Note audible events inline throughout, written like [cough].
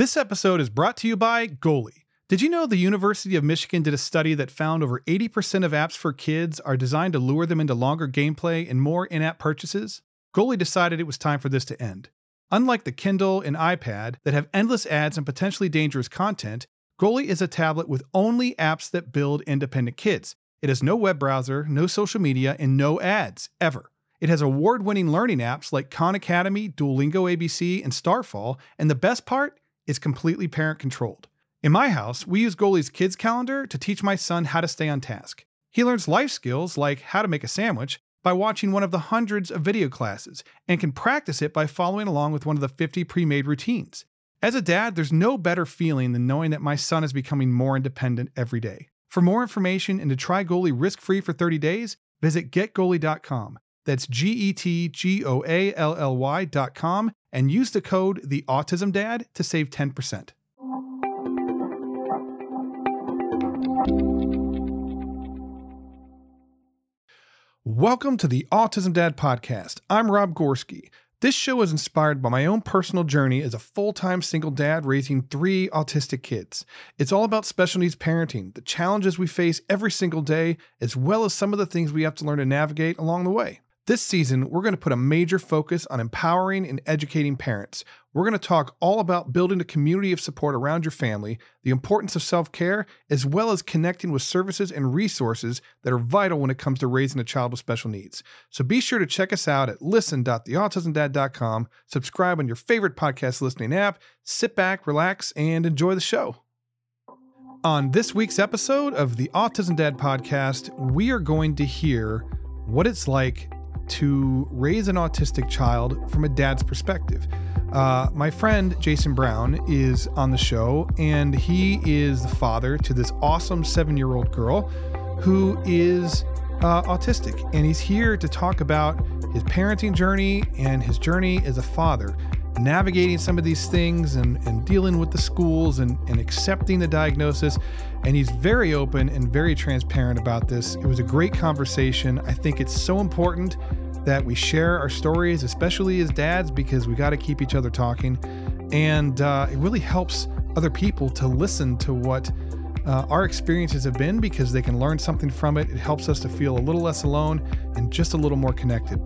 This episode is brought to you by Goally. Did you know the University of Michigan did a study that found over 80% of apps for kids are designed to lure them into longer gameplay and more in app purchases? Goally decided it was time for this to end. Unlike the Kindle and iPad that have endless ads and potentially dangerous content, Goally is a tablet with only apps that build independent kids. It has no web browser, no social media, and no ads, ever. It has award winning learning apps like Khan Academy, Duolingo ABC, and Starfall, and the best part is completely parent controlled. In my house, we use Goally's kids calendar to teach my son how to stay on task. He learns life skills like how to make a sandwich by watching one of the hundreds of video classes and can practice it by following along with one of the 50 pre made routines. As a dad, there's no better feeling than knowing that my son is becoming more independent every day. For more information and to try Goally risk free for 30 days, visit getgoally.com. That's G E T G O A L L Y.com and use the code The Autism Dad to save 10%. Welcome to the Autism Dad Podcast. I'm Rob Gorski. This show is inspired by my own personal journey as a full time single dad raising three autistic kids. It's all about special needs parenting, the challenges we face every single day, as well as some of the things we have to learn to navigate along the way. This season, we're going to put a major focus on empowering and educating parents. We're going to talk all about building a community of support around your family, the importance of self care, as well as connecting with services and resources that are vital when it comes to raising a child with special needs. So be sure to check us out at listen.theautismdad.com, subscribe on your favorite podcast listening app, sit back, relax, and enjoy the show. On this week's episode of the Autism Dad podcast, we are going to hear what it's like to raise an autistic child from a dad's perspective. Uh, my friend Jason Brown is on the show, and he is the father to this awesome seven year old girl who is uh, autistic. And he's here to talk about his parenting journey and his journey as a father, navigating some of these things and, and dealing with the schools and, and accepting the diagnosis. And he's very open and very transparent about this. It was a great conversation. I think it's so important that we share our stories, especially as dads, because we got to keep each other talking. And uh, it really helps other people to listen to what uh, our experiences have been because they can learn something from it. It helps us to feel a little less alone and just a little more connected.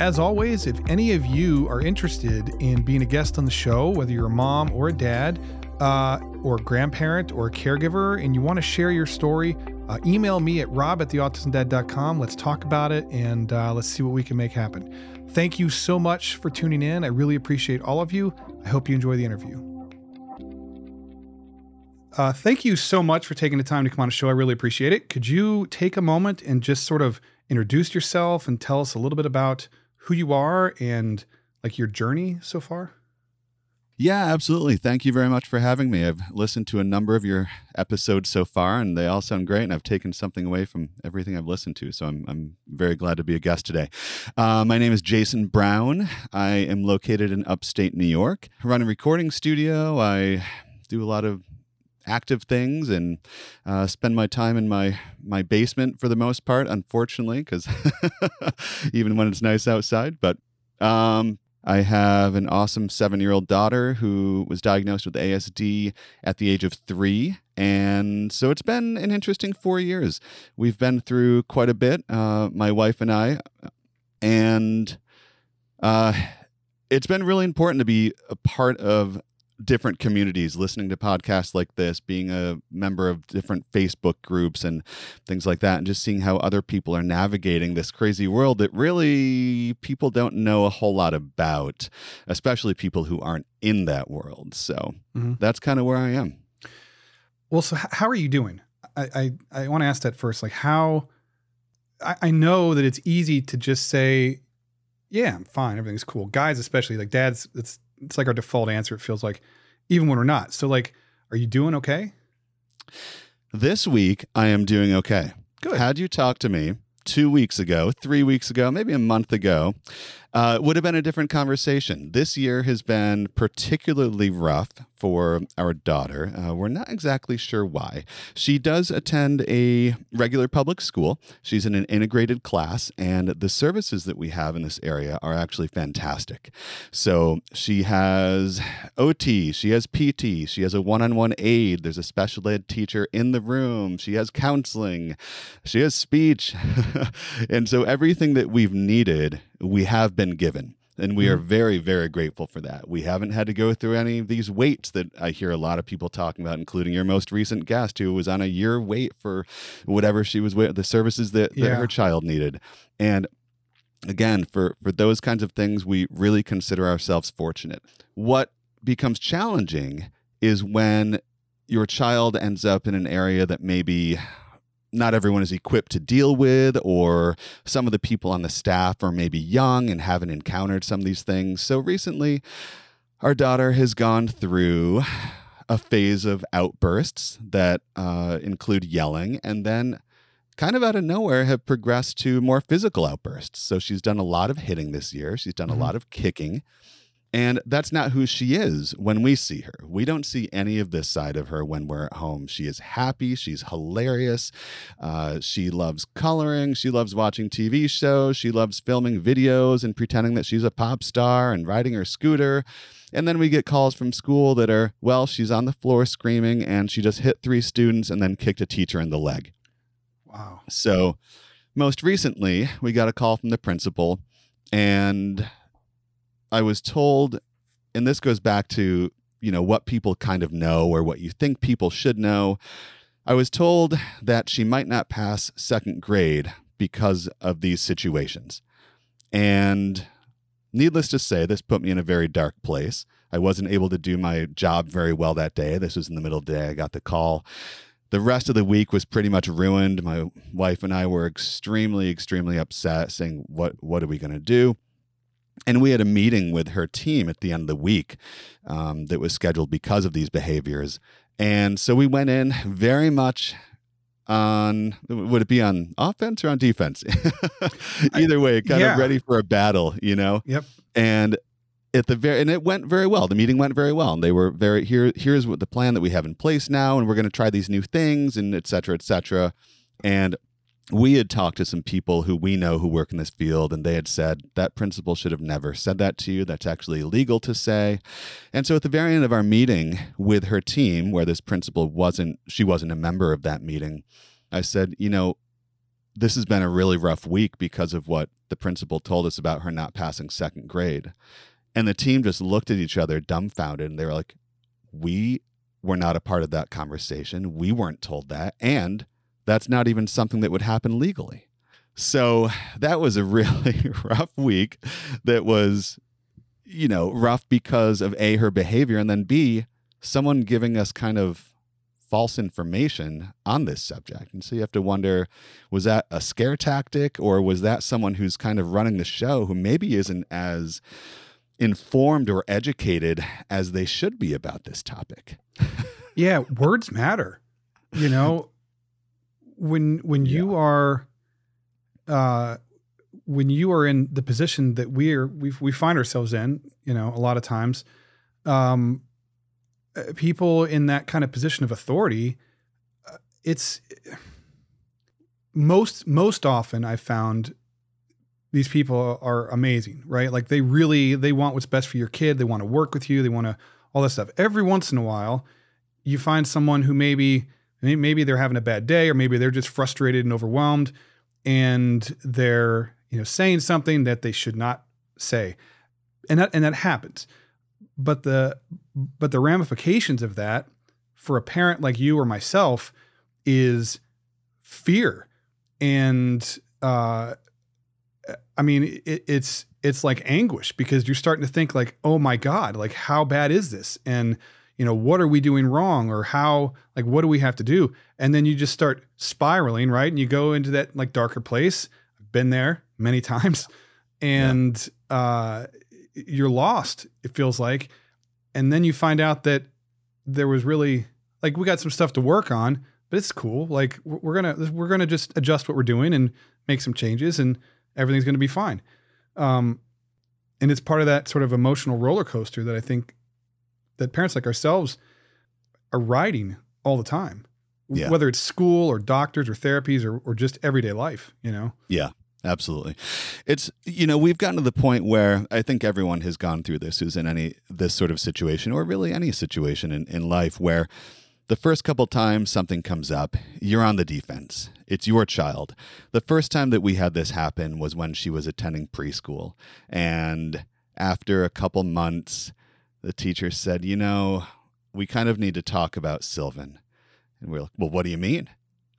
As always, if any of you are interested in being a guest on the show, whether you're a mom or a dad, uh, or a grandparent or a caregiver, and you want to share your story, uh, email me at rob at theautismdad.com. Let's talk about it and uh, let's see what we can make happen. Thank you so much for tuning in. I really appreciate all of you. I hope you enjoy the interview. Uh, thank you so much for taking the time to come on the show. I really appreciate it. Could you take a moment and just sort of introduce yourself and tell us a little bit about who you are and like your journey so far? Yeah, absolutely. Thank you very much for having me. I've listened to a number of your episodes so far, and they all sound great. And I've taken something away from everything I've listened to. So I'm, I'm very glad to be a guest today. Uh, my name is Jason Brown. I am located in upstate New York. I run a recording studio. I do a lot of active things and uh, spend my time in my my basement for the most part unfortunately because [laughs] even when it's nice outside but um, I have an awesome seven year old daughter who was diagnosed with ASD at the age of three. And so it's been an interesting four years. We've been through quite a bit, uh, my wife and I. And uh, it's been really important to be a part of different communities, listening to podcasts like this, being a member of different Facebook groups and things like that, and just seeing how other people are navigating this crazy world that really people don't know a whole lot about, especially people who aren't in that world. So mm-hmm. that's kind of where I am. Well, so how are you doing? I I, I want to ask that first. Like how I, I know that it's easy to just say, "Yeah, I'm fine. Everything's cool." Guys, especially like dads, it's it's like our default answer. It feels like, even when we're not. So, like, are you doing okay? This week, I am doing okay. Good. Had you talked to me two weeks ago, three weeks ago, maybe a month ago, uh, would have been a different conversation. This year has been particularly rough for our daughter. Uh, we're not exactly sure why. She does attend a regular public school. She's in an integrated class, and the services that we have in this area are actually fantastic. So she has OT, she has PT, she has a one on one aide, there's a special ed teacher in the room, she has counseling, she has speech. [laughs] and so everything that we've needed, we have been given. And we are Mm-hmm. very, very grateful for that. We haven't had to go through any of these waits that I hear a lot of people talking about, including your most recent guest who was on a year wait for whatever she was wait, the services that, that Yeah. her child needed. And again, for, for those kinds of things, we really consider ourselves fortunate. What becomes challenging is when your child ends up in an area that maybe not everyone is equipped to deal with, or some of the people on the staff are maybe young and haven't encountered some of these things. So recently, our daughter has gone through a phase of outbursts that uh, include yelling and then kind of out of nowhere have progressed to more physical outbursts. So she's done a lot of hitting this year. She's done Mhm. a lot of kicking. And that's not who she is when we see her. We don't see any of this side of her when we're at home. She is happy. She's hilarious. Uh, she loves coloring. She loves watching TV shows. She loves filming videos and pretending that she's a pop star and riding her scooter. And then we get calls from school that are, well, she's on the floor screaming and she just hit three students and then kicked a teacher in the leg. Wow. So, most recently, we got a call from the principal, and I was told, and this goes back to, you know, what people kind of know or what you think people should know. I was told that she might not pass second grade because of these situations. And needless to say, this put me in a very dark place. I wasn't able to do my job very well that day. This was in the middle of the day. I got the call the rest of the week was pretty much ruined. My wife and I were extremely, extremely upset, saying, "What, what are we going to do?" And we had a meeting with her team at the end of the week um, that was scheduled because of these behaviors. And so we went in very much on would it be on offense or on defense? [laughs] Either way, kind yeah. of ready for a battle, you know. Yep. And at the very and it went very well. The meeting went very well, and they were very here. Here's what the plan that we have in place now, and we're going to try these new things, and et cetera, et cetera. And we had talked to some people who we know who work in this field, and they had said that principal should have never said that to you. That's actually illegal to say. And so at the very end of our meeting with her team, where this principal wasn't, she wasn't a member of that meeting, I said, you know, this has been a really rough week because of what the principal told us about her not passing second grade. And the team just looked at each other dumbfounded and they were like, We were not a part of that conversation. We weren't told that. And that's not even something that would happen legally. So that was a [laughs] really rough week that was, you know, rough because of A, her behavior, and then B, someone giving us kind of false information on this subject. And so you have to wonder was that a scare tactic or was that someone who's kind of running the show who maybe isn't as informed or educated as they should be about this topic? [laughs] Yeah, words matter. You know, when when you are uh when you are in the position that we are we we find ourselves in, you know, a lot of times um uh, people in that kind of position of authority uh, it's most most often I found these people are amazing, right? Like they really they want what's best for your kid. They want to work with you. They want to all this stuff. Every once in a while, you find someone who maybe maybe they're having a bad day or maybe they're just frustrated and overwhelmed and they're, you know, saying something that they should not say. And that and that happens. But the but the ramifications of that for a parent like you or myself is fear and uh I mean, it, it's it's like anguish because you're starting to think like, oh my god, like how bad is this? And you know, what are we doing wrong, or how like what do we have to do? And then you just start spiraling, right? And you go into that like darker place. I've been there many [laughs] times, and uh, you're lost. It feels like, and then you find out that there was really like we got some stuff to work on, but it's cool. Like we're we're gonna we're gonna just adjust what we're doing and make some changes and everything's going to be fine. Um, and it's part of that sort of emotional roller coaster that I think that parents like ourselves are riding all the time. Yeah. Whether it's school or doctors or therapies or, or just everyday life, you know? Yeah, absolutely. It's you know we've gotten to the point where I think everyone has gone through this who's in any this sort of situation or really any situation in, in life where the first couple times something comes up, you're on the defense. It's your child. The first time that we had this happen was when she was attending preschool. And after a couple months, the teacher said, You know, we kind of need to talk about Sylvan. And we're like, Well, what do you mean?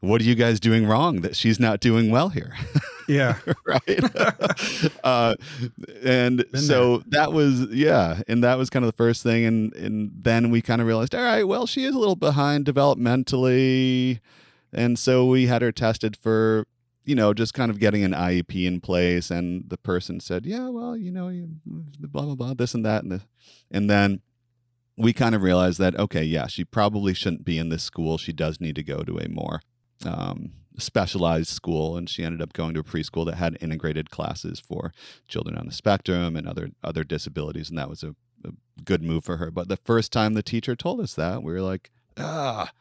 What are you guys doing wrong that she's not doing well here? [laughs] Yeah. right [laughs] uh, and Been so that was yeah and that was kind of the first thing and and then we kind of realized all right well she is a little behind developmentally and so we had her tested for you know just kind of getting an iep in place and the person said yeah well you know you, blah blah blah this and that and this. and then we kind of realized that okay yeah she probably shouldn't be in this school she does need to go to a more um, specialized school and she ended up going to a preschool that had integrated classes for children on the spectrum and other other disabilities and that was a, a good move for her but the first time the teacher told us that we were like ah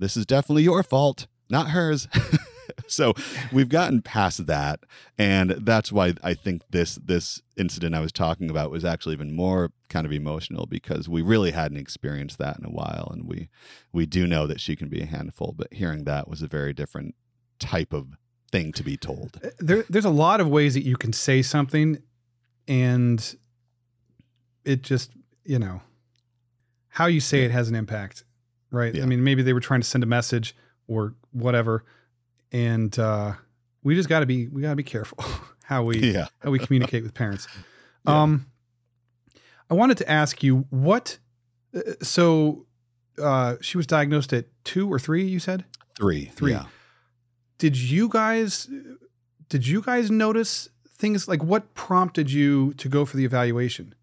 this is definitely your fault not hers [laughs] [laughs] so we've gotten past that and that's why i think this this incident i was talking about was actually even more kind of emotional because we really hadn't experienced that in a while and we we do know that she can be a handful but hearing that was a very different type of thing to be told uh, There, there's a lot of ways that you can say something and it just, you know, how you say it has an impact, right? Yeah. I mean, maybe they were trying to send a message or whatever. And uh, we just got to be, we got to be careful [laughs] how we, yeah how we communicate with parents. [laughs] Yeah. Um, I wanted to ask you what, uh, so uh, she was diagnosed at two or three, you said? three Three. yeah. did you guys did you guys notice things like what prompted you to go for the evaluation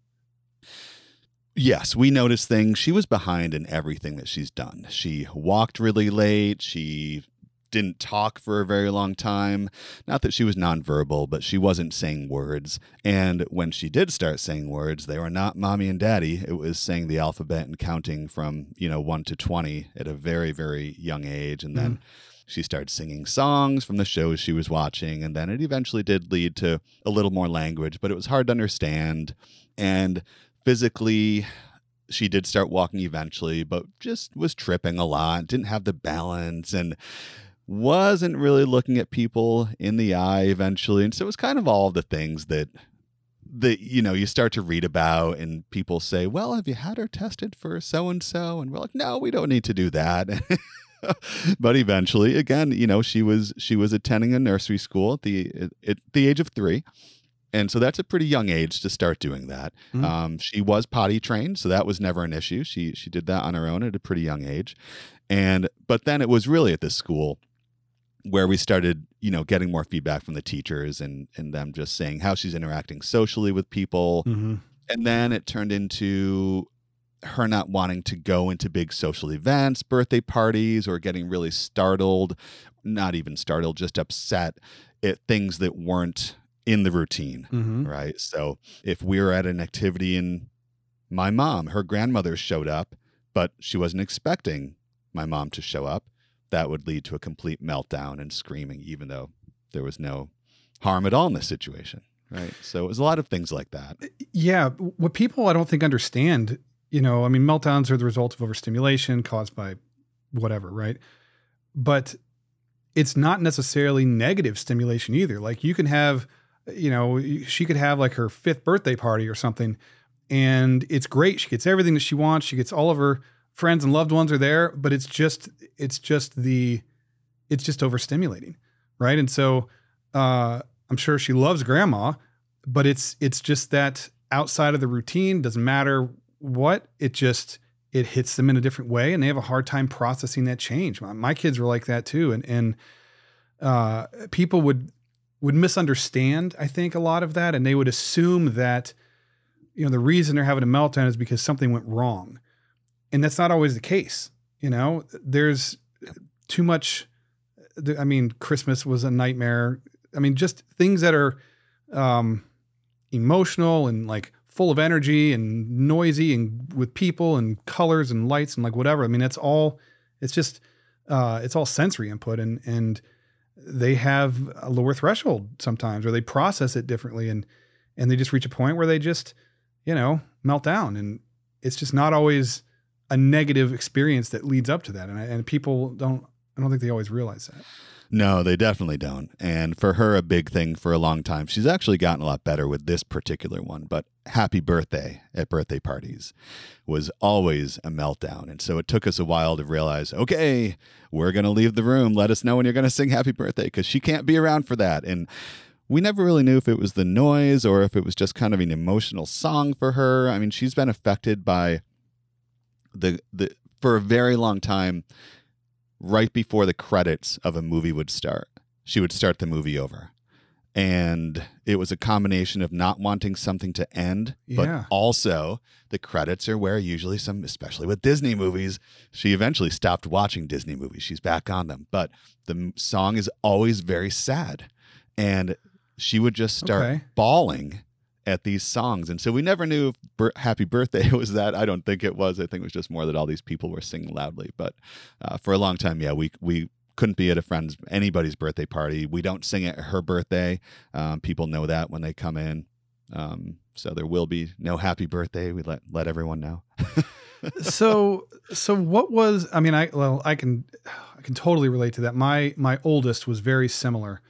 Yes, we noticed things. She was behind in everything that she's done. She walked really late. She didn't talk for a very long time. Not that she was nonverbal, but she wasn't saying words. And when she did start saying words, they were not mommy and daddy. It was saying the alphabet and counting from, you know, 1 to 20 at a very, very young age. And then mm. she started singing songs from the shows she was watching. And then it eventually did lead to a little more language, but it was hard to understand. And physically, she did start walking eventually, but just was tripping a lot, didn't have the balance, and wasn't really looking at people in the eye eventually. And so it was kind of all the things that that you know you start to read about and people say well have you had her tested for so and so and we're like no we don't need to do that [laughs] but eventually again you know she was she was attending a nursery school at the at the age of 3 and so that's a pretty young age to start doing that. Mhm. Um, she was potty trained, so that was never an issue. She she did that on her own at a pretty young age, and but then it was really at this school where we started, you know, getting more feedback from the teachers and and them just saying how she's interacting socially with people, mm-hmm. and then it turned into her not wanting to go into big social events, birthday parties, or getting really startled, not even startled, just upset at things that weren't in the routine Mm-hmm. right? So if we were at an activity and my mom, her grandmother showed up, but she wasn't expecting my mom to show up, that would lead to a complete meltdown and screaming, even though there was no harm at all in this situation, right? So it was a lot of things like that. Uh, yeah what people i don't think understand you know i mean meltdowns are the result of overstimulation caused by whatever right but it's not necessarily negative stimulation either like you can have you know she could have like her fifth birthday party or something and it's great she gets everything that she wants she gets all of her friends and loved ones are there but it's just it's just the it's just overstimulating right? And so uh i'm sure she loves grandma but it's it's just that outside of the routine doesn't matter what it just it hits them in a different way and they have a hard time processing that change. My, my kids were like that too and and uh people would would misunderstand i think a lot of that and they would assume that you know the reason they're having a meltdown is because something went wrong and that's not always the case you know there's too much i mean christmas was a nightmare i mean just things that are um emotional and like full of energy and noisy and with people and colors and lights and like whatever. I mean, it's all it's just uh, it's all sensory input and and they have a lower threshold sometimes or they process it differently and and they just reach a point where they just you know melt down and it's just not always a negative experience that leads up to that and, and people don't i don't think they always realize that no, they definitely don't. And for her, a big thing for a long time. She's actually gotten a lot better with this particular one, but happy birthday at birthday parties was always a meltdown. And so it took us a while to realize okay, we're going to leave the room. Let us know when you're going to sing happy birthday because she can't be around for that. And we never really knew if it was the noise or if it was just kind of an emotional song for her. I mean, she's been affected by the the for a very long time right before the credits of a movie would start. She would start the movie over. And it was a combination of not wanting something to end, Yeah. but also the credits are where usually some, especially with Disney movies, she eventually stopped watching Disney movies. She's back on them. But the song is always very sad. And she would just start Okay. bawling at these songs. And so we never knew if Happy Birthday [laughs] was that. I don't think it was. I think it was just more that all these people were singing loudly. But uh, for a long time, yeah, we, we, couldn't be at a friend's anybody's birthday party. We don't sing at her birthday. Um, people know that when they come in. Um, so there will be no happy birthday. We let let everyone know. [laughs] so so what was i mean i well i can i can totally relate to that my my oldest was very similar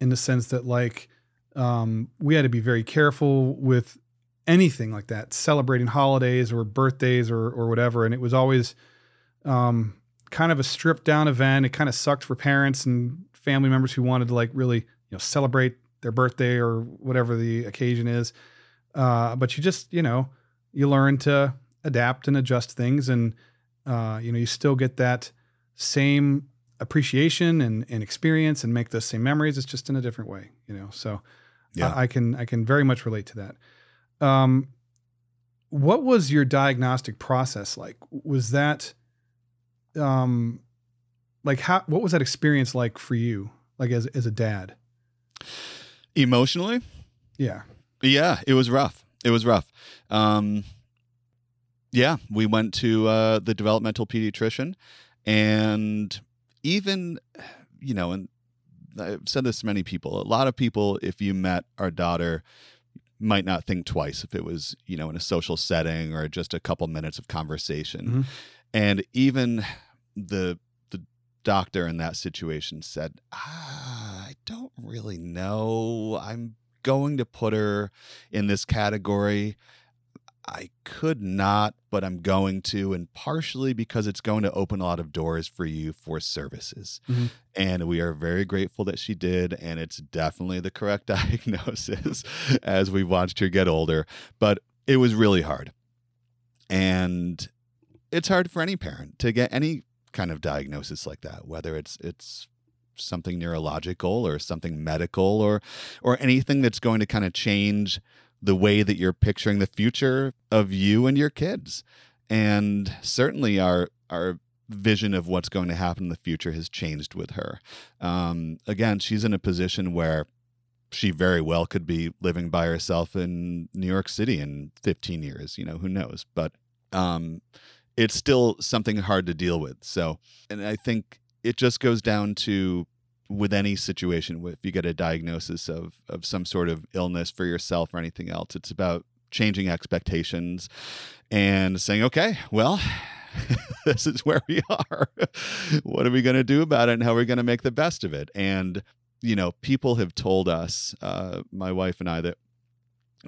in the sense that like um we had to be very careful with anything like that celebrating holidays or birthdays or or whatever. And it was always um kind of a stripped down event. It kind of sucked for parents and family members who wanted to like really you know celebrate their birthday or whatever the occasion is. Uh but you just you know you learn to adapt and adjust things and uh, you know you still get that same appreciation and, and experience and make those same memories. It's just in a different way you know? So Yeah. I, I can i can very much relate to that um, what was your diagnostic process like was that um like how what was that experience like for you like as as a dad Emotionally, yeah yeah, it was rough. It was rough. Um, yeah, we went to uh, the developmental pediatrician, and even, you know, and I've said this to many people. A lot of people, if you met our daughter, might not think twice if it was, you know, in a social setting or just a couple minutes of conversation. Mhm. And even the the doctor in that situation said, ah, I don't really know. I'm going to put her in this category. I could not, but I'm going to, and partially because it's going to open a lot of doors for you for services. Mhm. And we are very grateful that she did, and it's definitely the correct [laughs] diagnosis as we watched her get older. But it was really hard. And it's hard for any parent to get any kind of diagnosis like that, whether it's it's something neurological or something medical or or anything that's going to kind of change the way that you're picturing the future of you and your kids. And certainly our our vision of what's going to happen in the future has changed with her. Um, again, she's in a position where she very well could be living by herself in New York City in 15 years. You know, who knows? But um, it's still something hard to deal with. So, and I think it just goes down to with any situation if you get a diagnosis of of some sort of illness for yourself or anything else it's about changing expectations and saying okay well [laughs] this is where we are. What are we going to do about it and how are we going to make the best of it? And you know people have told us uh, my wife and i that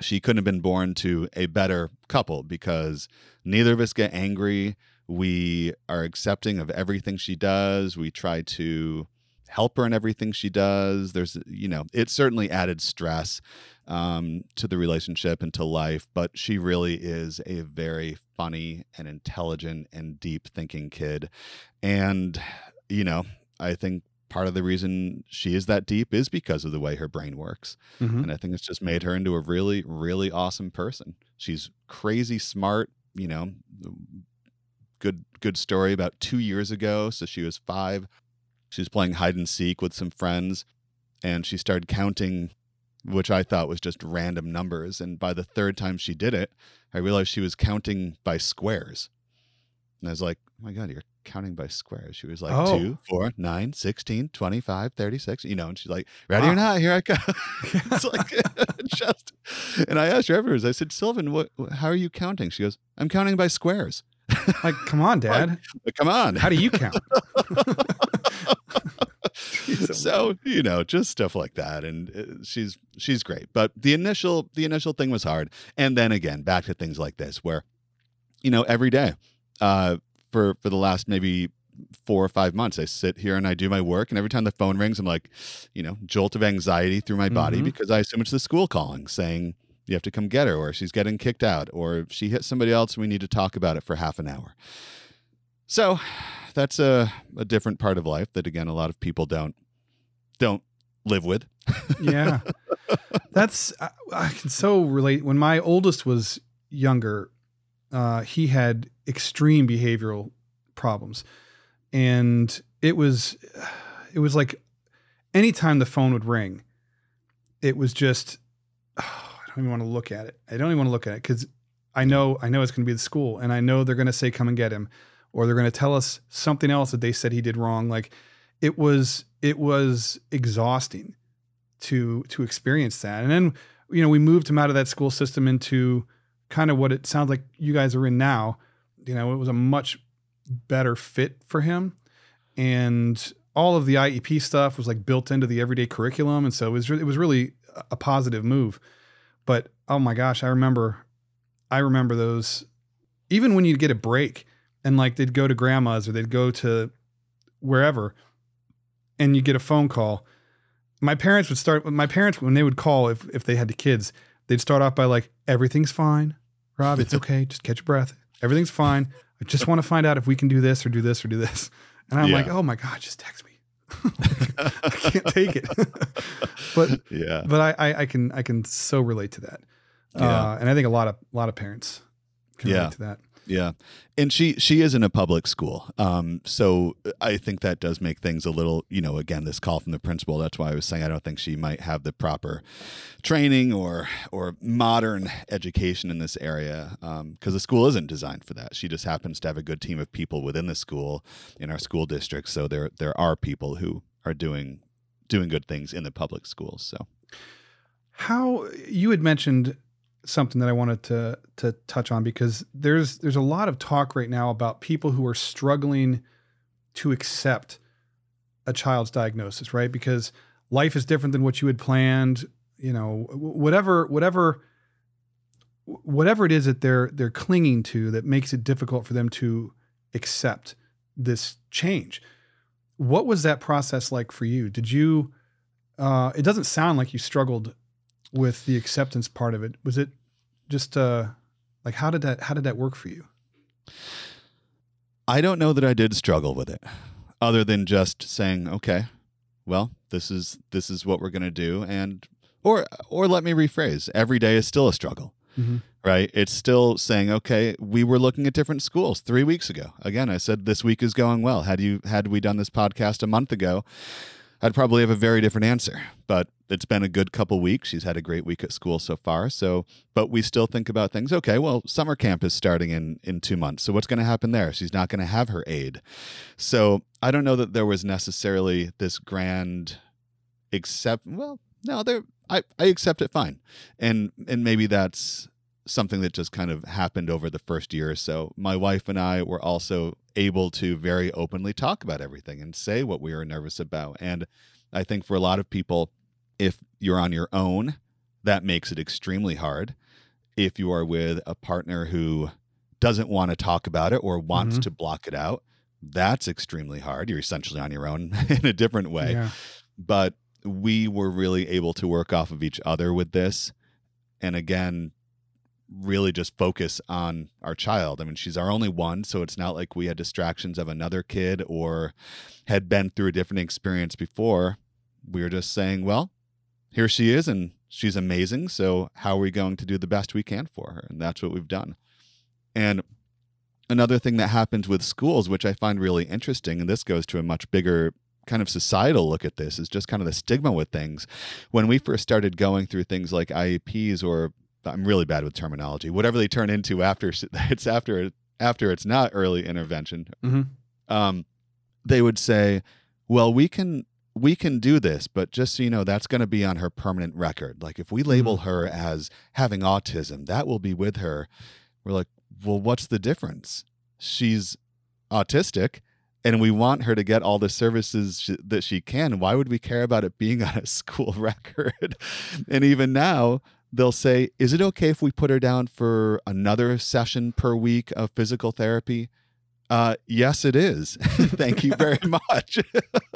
she couldn't have been born to a better couple because neither of us get angry. We are accepting of everything she does. We try to help her in everything she does there's you know it certainly added stress um, to the relationship and to life but she really is a very funny and intelligent and deep thinking kid and you know i think part of the reason she is that deep is because of the way her brain works Mhm. and I think it's just made her into a really, really awesome person. She's crazy smart, you know. Good, good story. About two years ago, so she was five. She was playing hide and seek with some friends, and she started counting which I thought was just random numbers. And by the third time she did it, I realized she was counting by squares. And I was like, oh my God, you're counting by squares. She was like Oh. 2, 4, 9, 16, 25, 36, you know, and she's like, ready Wow. or not, here I go. [laughs] [laughs] it's like, [laughs] just, and I asked her afterwards, I said, Sylvan, what, how are you counting? She goes, I'm counting by squares. Like, come on, Dad. Like, Come on. How do you count? [laughs] So you know just stuff like that and uh, she's she's great. But the initial the initial thing was hard. And then again back to things like this where you know every day uh for for the last maybe four or five months i sit here and i do my work and every time the phone rings i'm like you know jolt of anxiety through my body Mhm. because i assume it's the school calling saying you have to come get her or she's getting kicked out or she hit somebody else we need to talk about it for half an hour. So that's a, a different part of life that again a lot of people don't don't live with. Yeah. [laughs] That's I, I can so relate. When my oldest was younger uh, he had extreme behavioral problems. And it was it was like anytime the phone would ring it was just [sighs] i don't even want to look at it. I don't even want to look at it because i know i know it's going to be the school and i know they're going to say come and get him or they're going to tell us something else that they said he did wrong like it was it was exhausting to to experience that. And then you know we moved him out of that school system into kind of what it sounds like you guys are in now. You know, it was a much better fit for him, and all of the IEP stuff was like built into the everyday curriculum, and so it was re- it was really a positive move. But oh my gosh, I remember, I remember those. Even when you'd get a break, and like they'd go to grandma's or they'd go to wherever, and you get a phone call. My parents would start my parents when they would call if if they had the kids they'd start off by like everything's fine rob. It's okay. Just catch your breath. Everything's fine. I just want to find out if we can do this or do this or do this. And i'm Yeah. like oh my god just text me. [laughs] I can't take it. [laughs] But yeah. but I, I i can i can so relate to that. Yeah. uh, and i think a lot of a lot of parents can Yeah. relate to that Yeah. And she she is in a public school. Um so I think that does make things a little, you know, again this call from the principal. That's why I was saying I don't think she might have the proper training or or modern education in this area um because the school isn't designed for that. She just happens to have a good team of people within the school in our school district. So there there are people who are doing doing good things in the public schools. So How you had mentioned something that I wanted to to touch on because there's there's a lot of talk right now about people who are struggling to accept a child's diagnosis, right? Because life is different than what you had planned, you know, whatever whatever whatever it is that they're they're clinging to that makes it difficult for them to accept this change. What was that process like for you? Did you uh, it doesn't sound like you struggled with the acceptance part of it. Was it just uh like how did that how did that work for you? I don't know that I did struggle with it, other than just saying, okay, well, this is this is what we're gonna do, and or or let me rephrase, every day is still a struggle, Mhm. right? It's still saying, okay, we were looking at different schools three weeks ago. Again, I said this week is going well. Had you had we done this podcast a month ago, I'd probably have a very different answer. But it's been a good couple weeks. She's had a great week at school so far. So, but we still think about things. Okay, well, summer camp is starting in in two months. So what's going to happen there? She's not going to have her aide. So I don't know that there was necessarily this grand except Well, no, there. I I accept it fine, and and maybe that's something that just kind of happened over the first year or so. My wife and I were also able to very openly talk about everything and say what we are nervous about. And I think for a lot of people, if you're on your own, that makes it extremely hard. If you are with a partner who doesn't want to talk about it or wants Mhm. to block it out, that's extremely hard. You're essentially on your own [laughs] in a different way Yeah. but we were really able to work off of each other with this and again really just focus on our child. I mean she's our only one so it's not like we had distractions of another kid or had been through a different experience before. We were just saying well here she is and she's amazing so how are we going to do the best we can for her? And that's what we've done. And another thing that happens with schools which i find really interesting and this goes to a much bigger kind of societal look at this is just kind of the stigma with things. When we first started going through things like IEPs or I'm really bad with terminology, whatever they turn into after [laughs] it's after after it's not early intervention. Mm-hmm. Um, they would say, "Well, we can we can do this, but just so you know, that's going to be on her permanent record. Like if we label Mm-hmm. her as having autism, that will be with her." We're like, "Well, what's the difference? She's autistic." And we want her to get all the services sh- that she can. Why would we care about it being [laughs] on a school [laughs] record? and even now, they'll say, Is it okay if we put her down for another session per week of physical therapy? Uh, yes, it is. [laughs] Thank you very [laughs] much.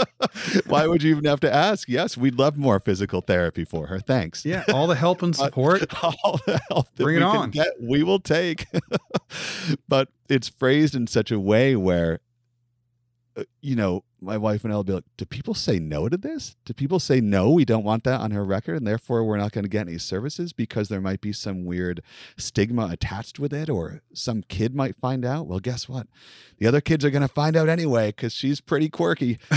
[laughs] Why would you even have to ask? Yes, we'd love more physical therapy for her. Thanks. Yeah, all the help and support. All the help that Bring it on. get, we will take. but it's phrased in such a way where, uh, you know, my wife and I will be like, do people say no to this? Do people say no, we don't want that on her record, and therefore we're not going to get any services because there might be some weird stigma attached with it, or some kid might find out? Well, guess what? The other kids are going to find out anyway because she's pretty quirky. [laughs]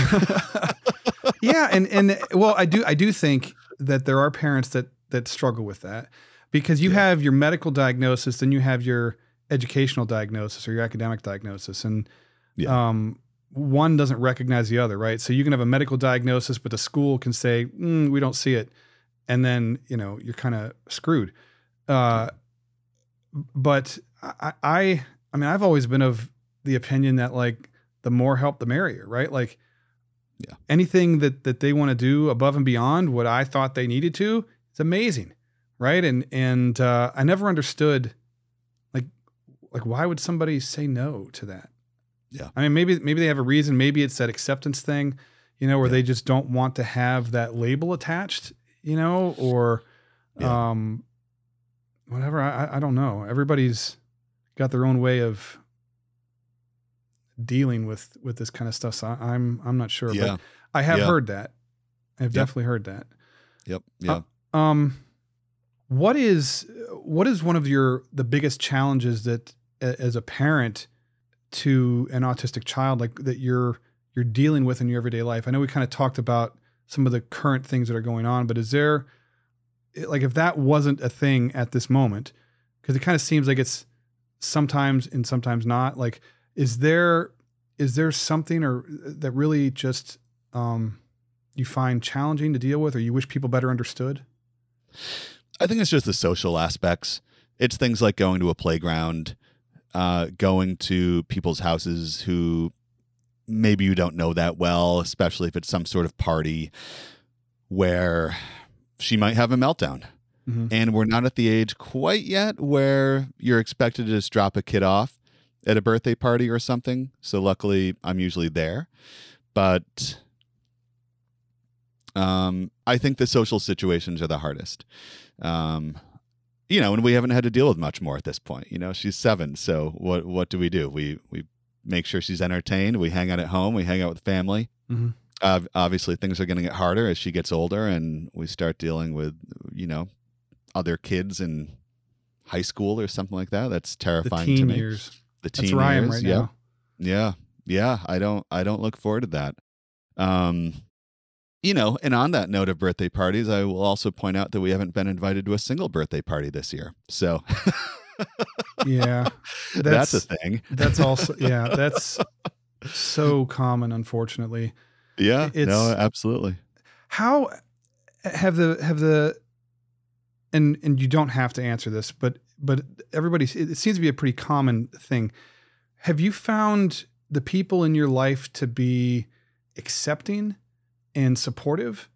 yeah, and and well, I do I do think that there are parents that that struggle with that because you Yeah. have your medical diagnosis, then you have your educational diagnosis or your academic diagnosis, and Yeah. um, one doesn't recognize the other, right? So you can have a medical diagnosis, but the school can say mm, we don't see it, and then you know you're kind of screwed. Uh, but I, I, I mean, I've always been of the opinion that like the more help, the merrier, right? Like, Yeah. anything that that they want to do above and beyond what I thought they needed to, it's amazing, right? And and uh, I never understood, like, like why would somebody say no to that? Yeah. I mean, maybe maybe they have a reason. Maybe it's that acceptance thing, you know, where Yeah. they just don't want to have that label attached, you know, or Yeah. um, whatever. I I- don't know. Everybody's got their own way of dealing with with this kind of stuff. So I- I'm I'm not sure. Yeah. But I have Yeah. heard that. I've Yep. definitely heard that. Yep. Yeah. Um, what is what is one of your the biggest challenges that as a parent to an autistic child like that you're you're dealing with in your everyday life? I know we kind of talked about some of the current things that are going on, but is there like if that wasn't a thing at this moment because it kind of seems like it's sometimes and sometimes not like is there is there something or that really just um you find challenging to deal with or you wish people better understood I think it's just the social aspects. It's things like going to a playground, uh, going to people's houses who maybe you don't know that well, especially if it's some sort of party where she might have a meltdown. Mhm. And we're not at the age quite yet where you're expected to just drop a kid off at a birthday party or something. So luckily, I'm usually there. But um, I think the social situations are the hardest. Um, you know, and we haven't had to deal with much more at this point. You know, she's seven, so what what do we do? We we make sure she's entertained. We hang out at home. We hang out with family. Mhm. Uh, obviously, things are going to get harder as she gets older, and we start dealing with you know other kids in high school or something like that. That's the terrifying to me. years The that's teen i am years, right yeah. now Yeah. Yeah. I don't I don't look forward to that. Um you know, and on that note of birthday parties, I will also point out that we haven't been invited to a single birthday party this year. So yeah that's, [laughs] That's- a thing. that's also [laughs] yeah that's so common unfortunately Yeah. it's- no, absolutely. how have the have the and and you don't have to answer this but but everybody it seems to be a pretty common thing have you found the people in your life to be accepting and supportive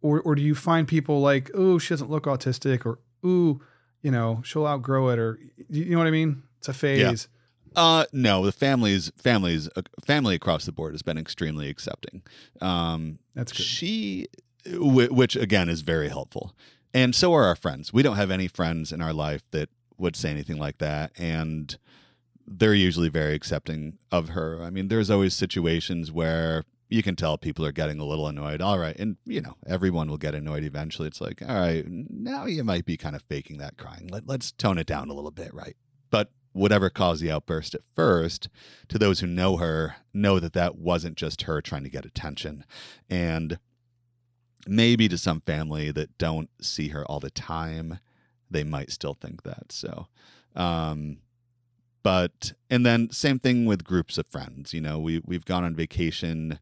or or do you find people like oh she doesn't look autistic or ooh you know she'll outgrow it or you know what i mean it's a phase Yeah. Uh no, the families families uh, family across the board has been extremely accepting. Um that's good She, wh- which again is very helpful, and so are our friends. We don't have any friends in our life that would say anything like that, and they're usually very accepting of her. I mean, there's always situations where you can tell people are getting a little annoyed. All right, and you know everyone will get annoyed eventually. It's like, all right, now you might be kind of faking that crying. Let, let's tone it down a little bit, right? But whatever caused the outburst at first, to those who know her, know that that wasn't just her trying to get attention. And maybe to some family that don't see her all the time, they might still think that. So, um, but and then same thing with groups of friends. You know, we we've gone on vacation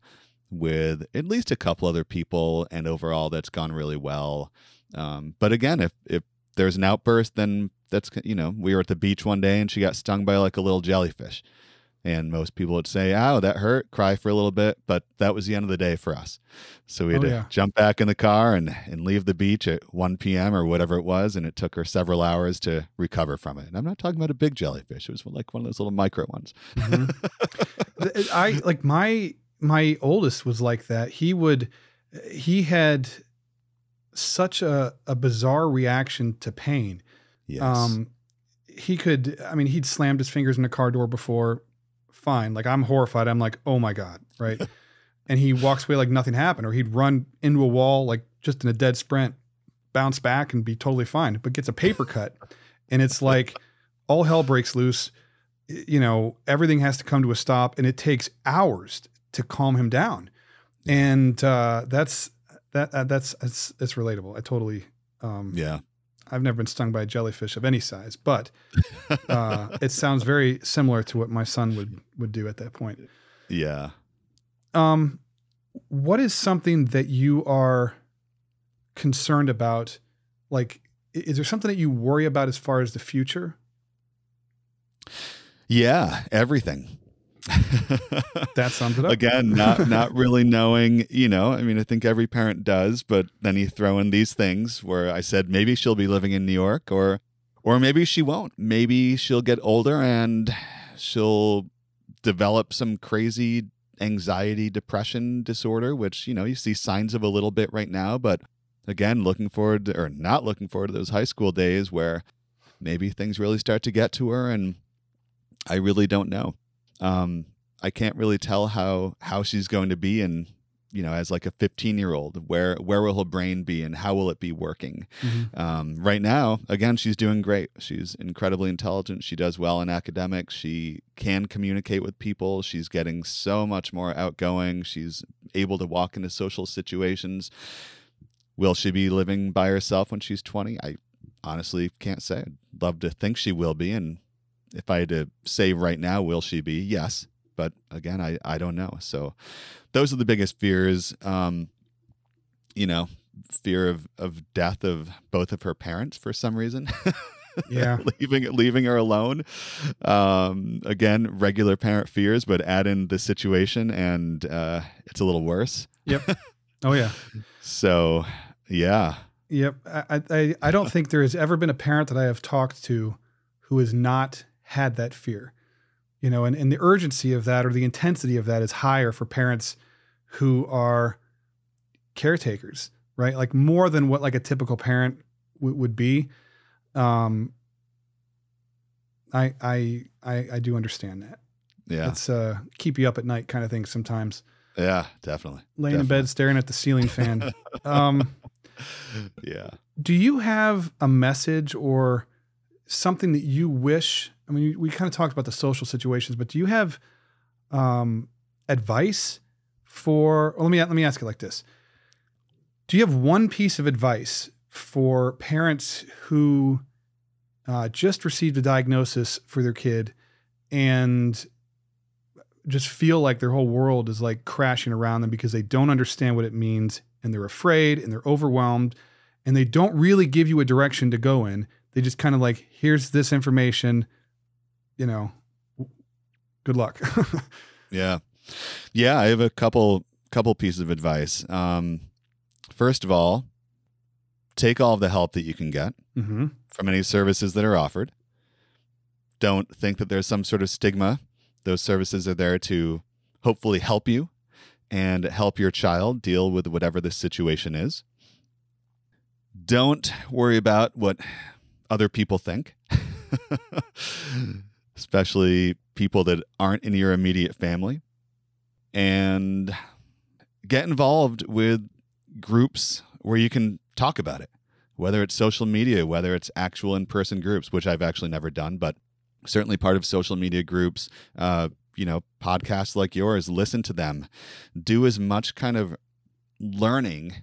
with at least a couple other people, and overall that's gone really well. Um, but again, if if there's an outburst, then that's you know we were at the beach one day and she got stung by like a little jellyfish and most people would say "Oh, that hurt cry for a little bit but that was the end of the day for us so we had Oh, to yeah. jump back in the car and, and leave the beach at 1 p.m or whatever it was and it took her several hours to recover from it and i'm not talking about a big jellyfish it was like one of those little micro ones [laughs] Mhm. I like my my oldest was like that. He would he had such a, a bizarre reaction to pain. yes Um he could I mean he'd slammed his fingers in a car door before. Fine. Like I'm horrified. I'm like, oh my God. Right. [laughs] and he walks away like nothing happened, or he'd run into a wall like just in a dead sprint, bounce back and be totally fine, but gets a paper cut. And it's like all hell breaks loose. You know, everything has to come to a stop and it takes hours to calm him down. And uh, that's that uh, that's it's it's relatable. I totally um yeah I've never been stung by a jellyfish of any size, but uh, [laughs] it sounds very similar to what my son would would do at that point. yeah Um, what is something that you are concerned about? Like, is there something that you worry about as far as the future? yeah everything [laughs] That sums it up. again not not really knowing you know i mean i think every parent does but then you throw in these things where i said maybe she'll be living in new york or or maybe she won't maybe she'll get older and she'll develop some crazy anxiety depression disorder which you know you see signs of a little bit right now but again looking forward to, or not looking forward to those high school days where maybe things really start to get to her and i really don't know um, I can't really tell how how she's going to be in you know as like a 15 year old where where will her brain be and how will it be working? Mhm. um, right now again she's doing great. She's incredibly intelligent. She does well in academics. She can communicate with people. She's getting so much more outgoing. She's able to walk into social situations. Will she be living by herself when she's 20 i honestly can't say. I'd love to think she will be and if i had to say right now will she be? Yes. But again i, I don't know. So those are the biggest fears um, you know fear of, of death of both of her parents for some reason. [laughs] Yeah. leaving leaving her alone. Um, again regular parent fears but add in the situation and uh, it's a little worse. Yep. [laughs] Oh yeah. so yeah. Yep. I, I I don't think there has ever been a parent that I have talked to who has not had that fear. You know, and, and the urgency of that or the intensity of that is higher for parents who are caretakers, right? Like more than what like a typical parent w- would be. Um I I I I do understand that. yeah It's uh keep you up at night kind of thing sometimes. yeah definitely Laying in bed staring at the ceiling fan. [laughs] um yeah do you have a message or something that you wish i mean we kind of talked about the social situations but do you have um, advice for let me let me ask it like this do you have one piece of advice for parents who uh, just received a diagnosis for their kid and just feel like their whole world is like crashing around them because they don't understand what it means and they're afraid and they're overwhelmed and they don't really give you a direction to go in. They just kind of like, here's this information, you know, good luck. [laughs] Yeah. Yeah, I have a couple couple pieces of advice. Um first of all, take all of the help that you can get mm-hmm. from any services that are offered. Don't think that there's some sort of stigma. Those services are there to hopefully help you and help your child deal with whatever the situation is. Don't worry about what other people think, [laughs] especially people that aren't in your immediate family. And get involved with groups where you can talk about it, whether it's social media, whether it's actual in person groups, which I've actually never done, but certainly part of social media groups, uh, you know, podcasts like yours, listen to them. Do as much kind of learning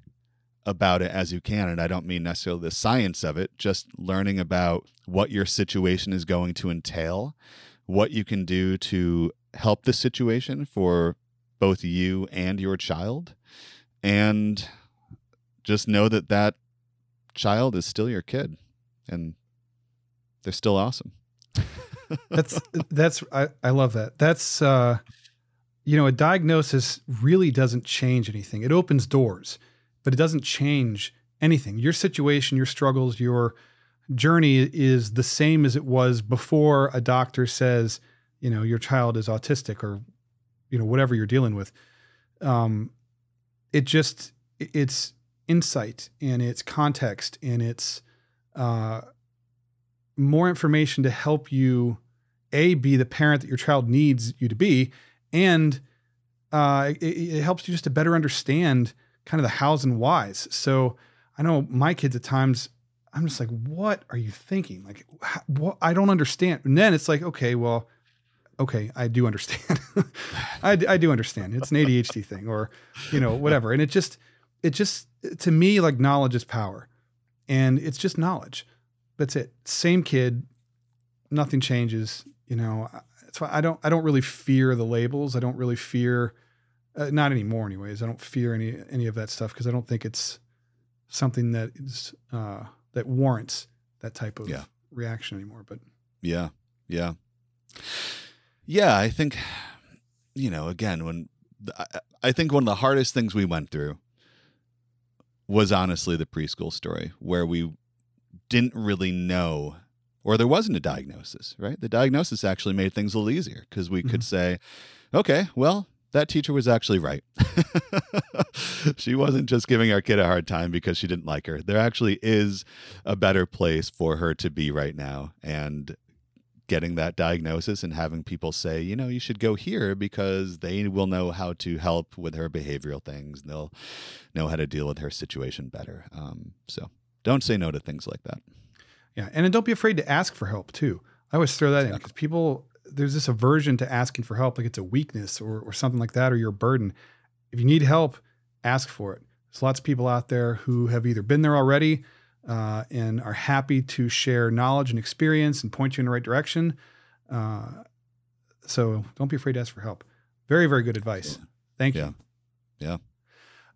about it as you can. And I don't mean necessarily the science of it, just learning about what your situation is going to entail, what you can do to help the situation for both you and your child. And just know that that child is still your kid and they're still awesome. [laughs] that's that's I, I love that. That's uh you know, a diagnosis really doesn't change anything. It opens doors, but it doesn't change anything. Your situation, your struggles, your journey is the same as it was before a doctor says, you know, your child is autistic or you know whatever you're dealing with. Um it just it's insight and it's context and it's uh more information to help you a be the parent that your child needs you to be and uh, it, it, helps you just to better understand kind of the hows and whys. So i know my kids at times i'm just like what are you thinking? Like what i don't understand. And then it's like okay well okay i do understand. [laughs] I, I do understand. It's an adhd thing or you know whatever. And it just it just to me like knowledge is power. And it's just knowledge. That's it. Same kid, nothing changes. You know, that's why I don't I don't really fear the labels. I don't really fear, uh, not anymore, anyways. I don't fear any any of that stuff because I don't think it's something that is uh, that warrants that type of yeah. reaction anymore. But yeah, yeah, yeah. I think you know again when I, I think one of the hardest things we went through was honestly the preschool story where we didn't really know or there wasn't a diagnosis, right? The diagnosis actually made things a little easier because we mm-hmm. could say, okay, well, that teacher was actually right. [laughs] she wasn't just giving our kid a hard time because she didn't like her. There actually is a better place for her to be right now. And getting that diagnosis and having people say, you know, you should go here because they will know how to help with her behavioral things. And they'll know how to deal with her situation better. Um, so don't say no to things like that. Yeah, and don't be afraid to ask for help too. I always throw that exactly. in because people there's this aversion to asking for help, like it's a weakness or or something like that, or your burden. If you need help, ask for it. There's lots of people out there who have either been there already uh, and are happy to share knowledge and experience and point you in the right direction. Uh, so don't be afraid to ask for help. Very, very good advice. Thank you. Yeah.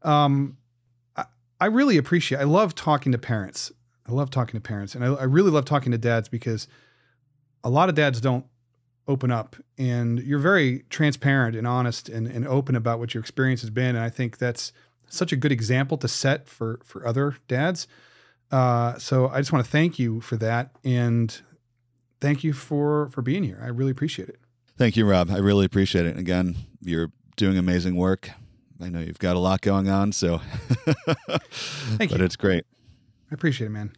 Um, I really appreciate. I love talking to parents. I love talking to parents, and I, I really love talking to dads because a lot of dads don't open up, and you're very transparent and honest and, and open about what your experience has been. And I think that's such a good example to set for for other dads. Uh, so I just want to thank you for that, and thank you for for being here. I really appreciate it. Thank you, Rob. I really appreciate it. Again, you're doing amazing work. I know you've got a lot going on, so [laughs] Thank but you. it's great. I appreciate it, man.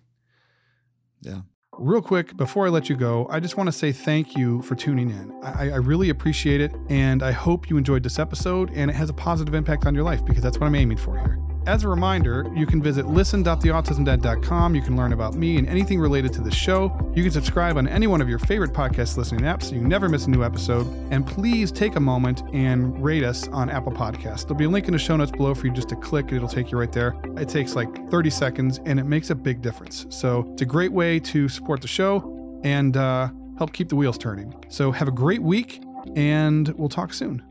Yeah. Real quick, before I let you go, I just want to say thank you for tuning in. I, I, really appreciate it, and I hope you enjoyed this episode and it has a positive impact on your life because that's what I'm aiming for here. As a reminder, you can visit listen.theautismdad.com. You can learn about me and anything related to the show. You can subscribe on any one of your favorite podcast listening apps so you never miss a new episode. And please take a moment and rate us on Apple Podcasts. There'll be a link in the show notes below for you just to click it'll take you right there. It takes like 30 seconds and it makes a big difference. So it's a great way to support the show and uh, help keep the wheels turning. So have a great week and we'll talk soon.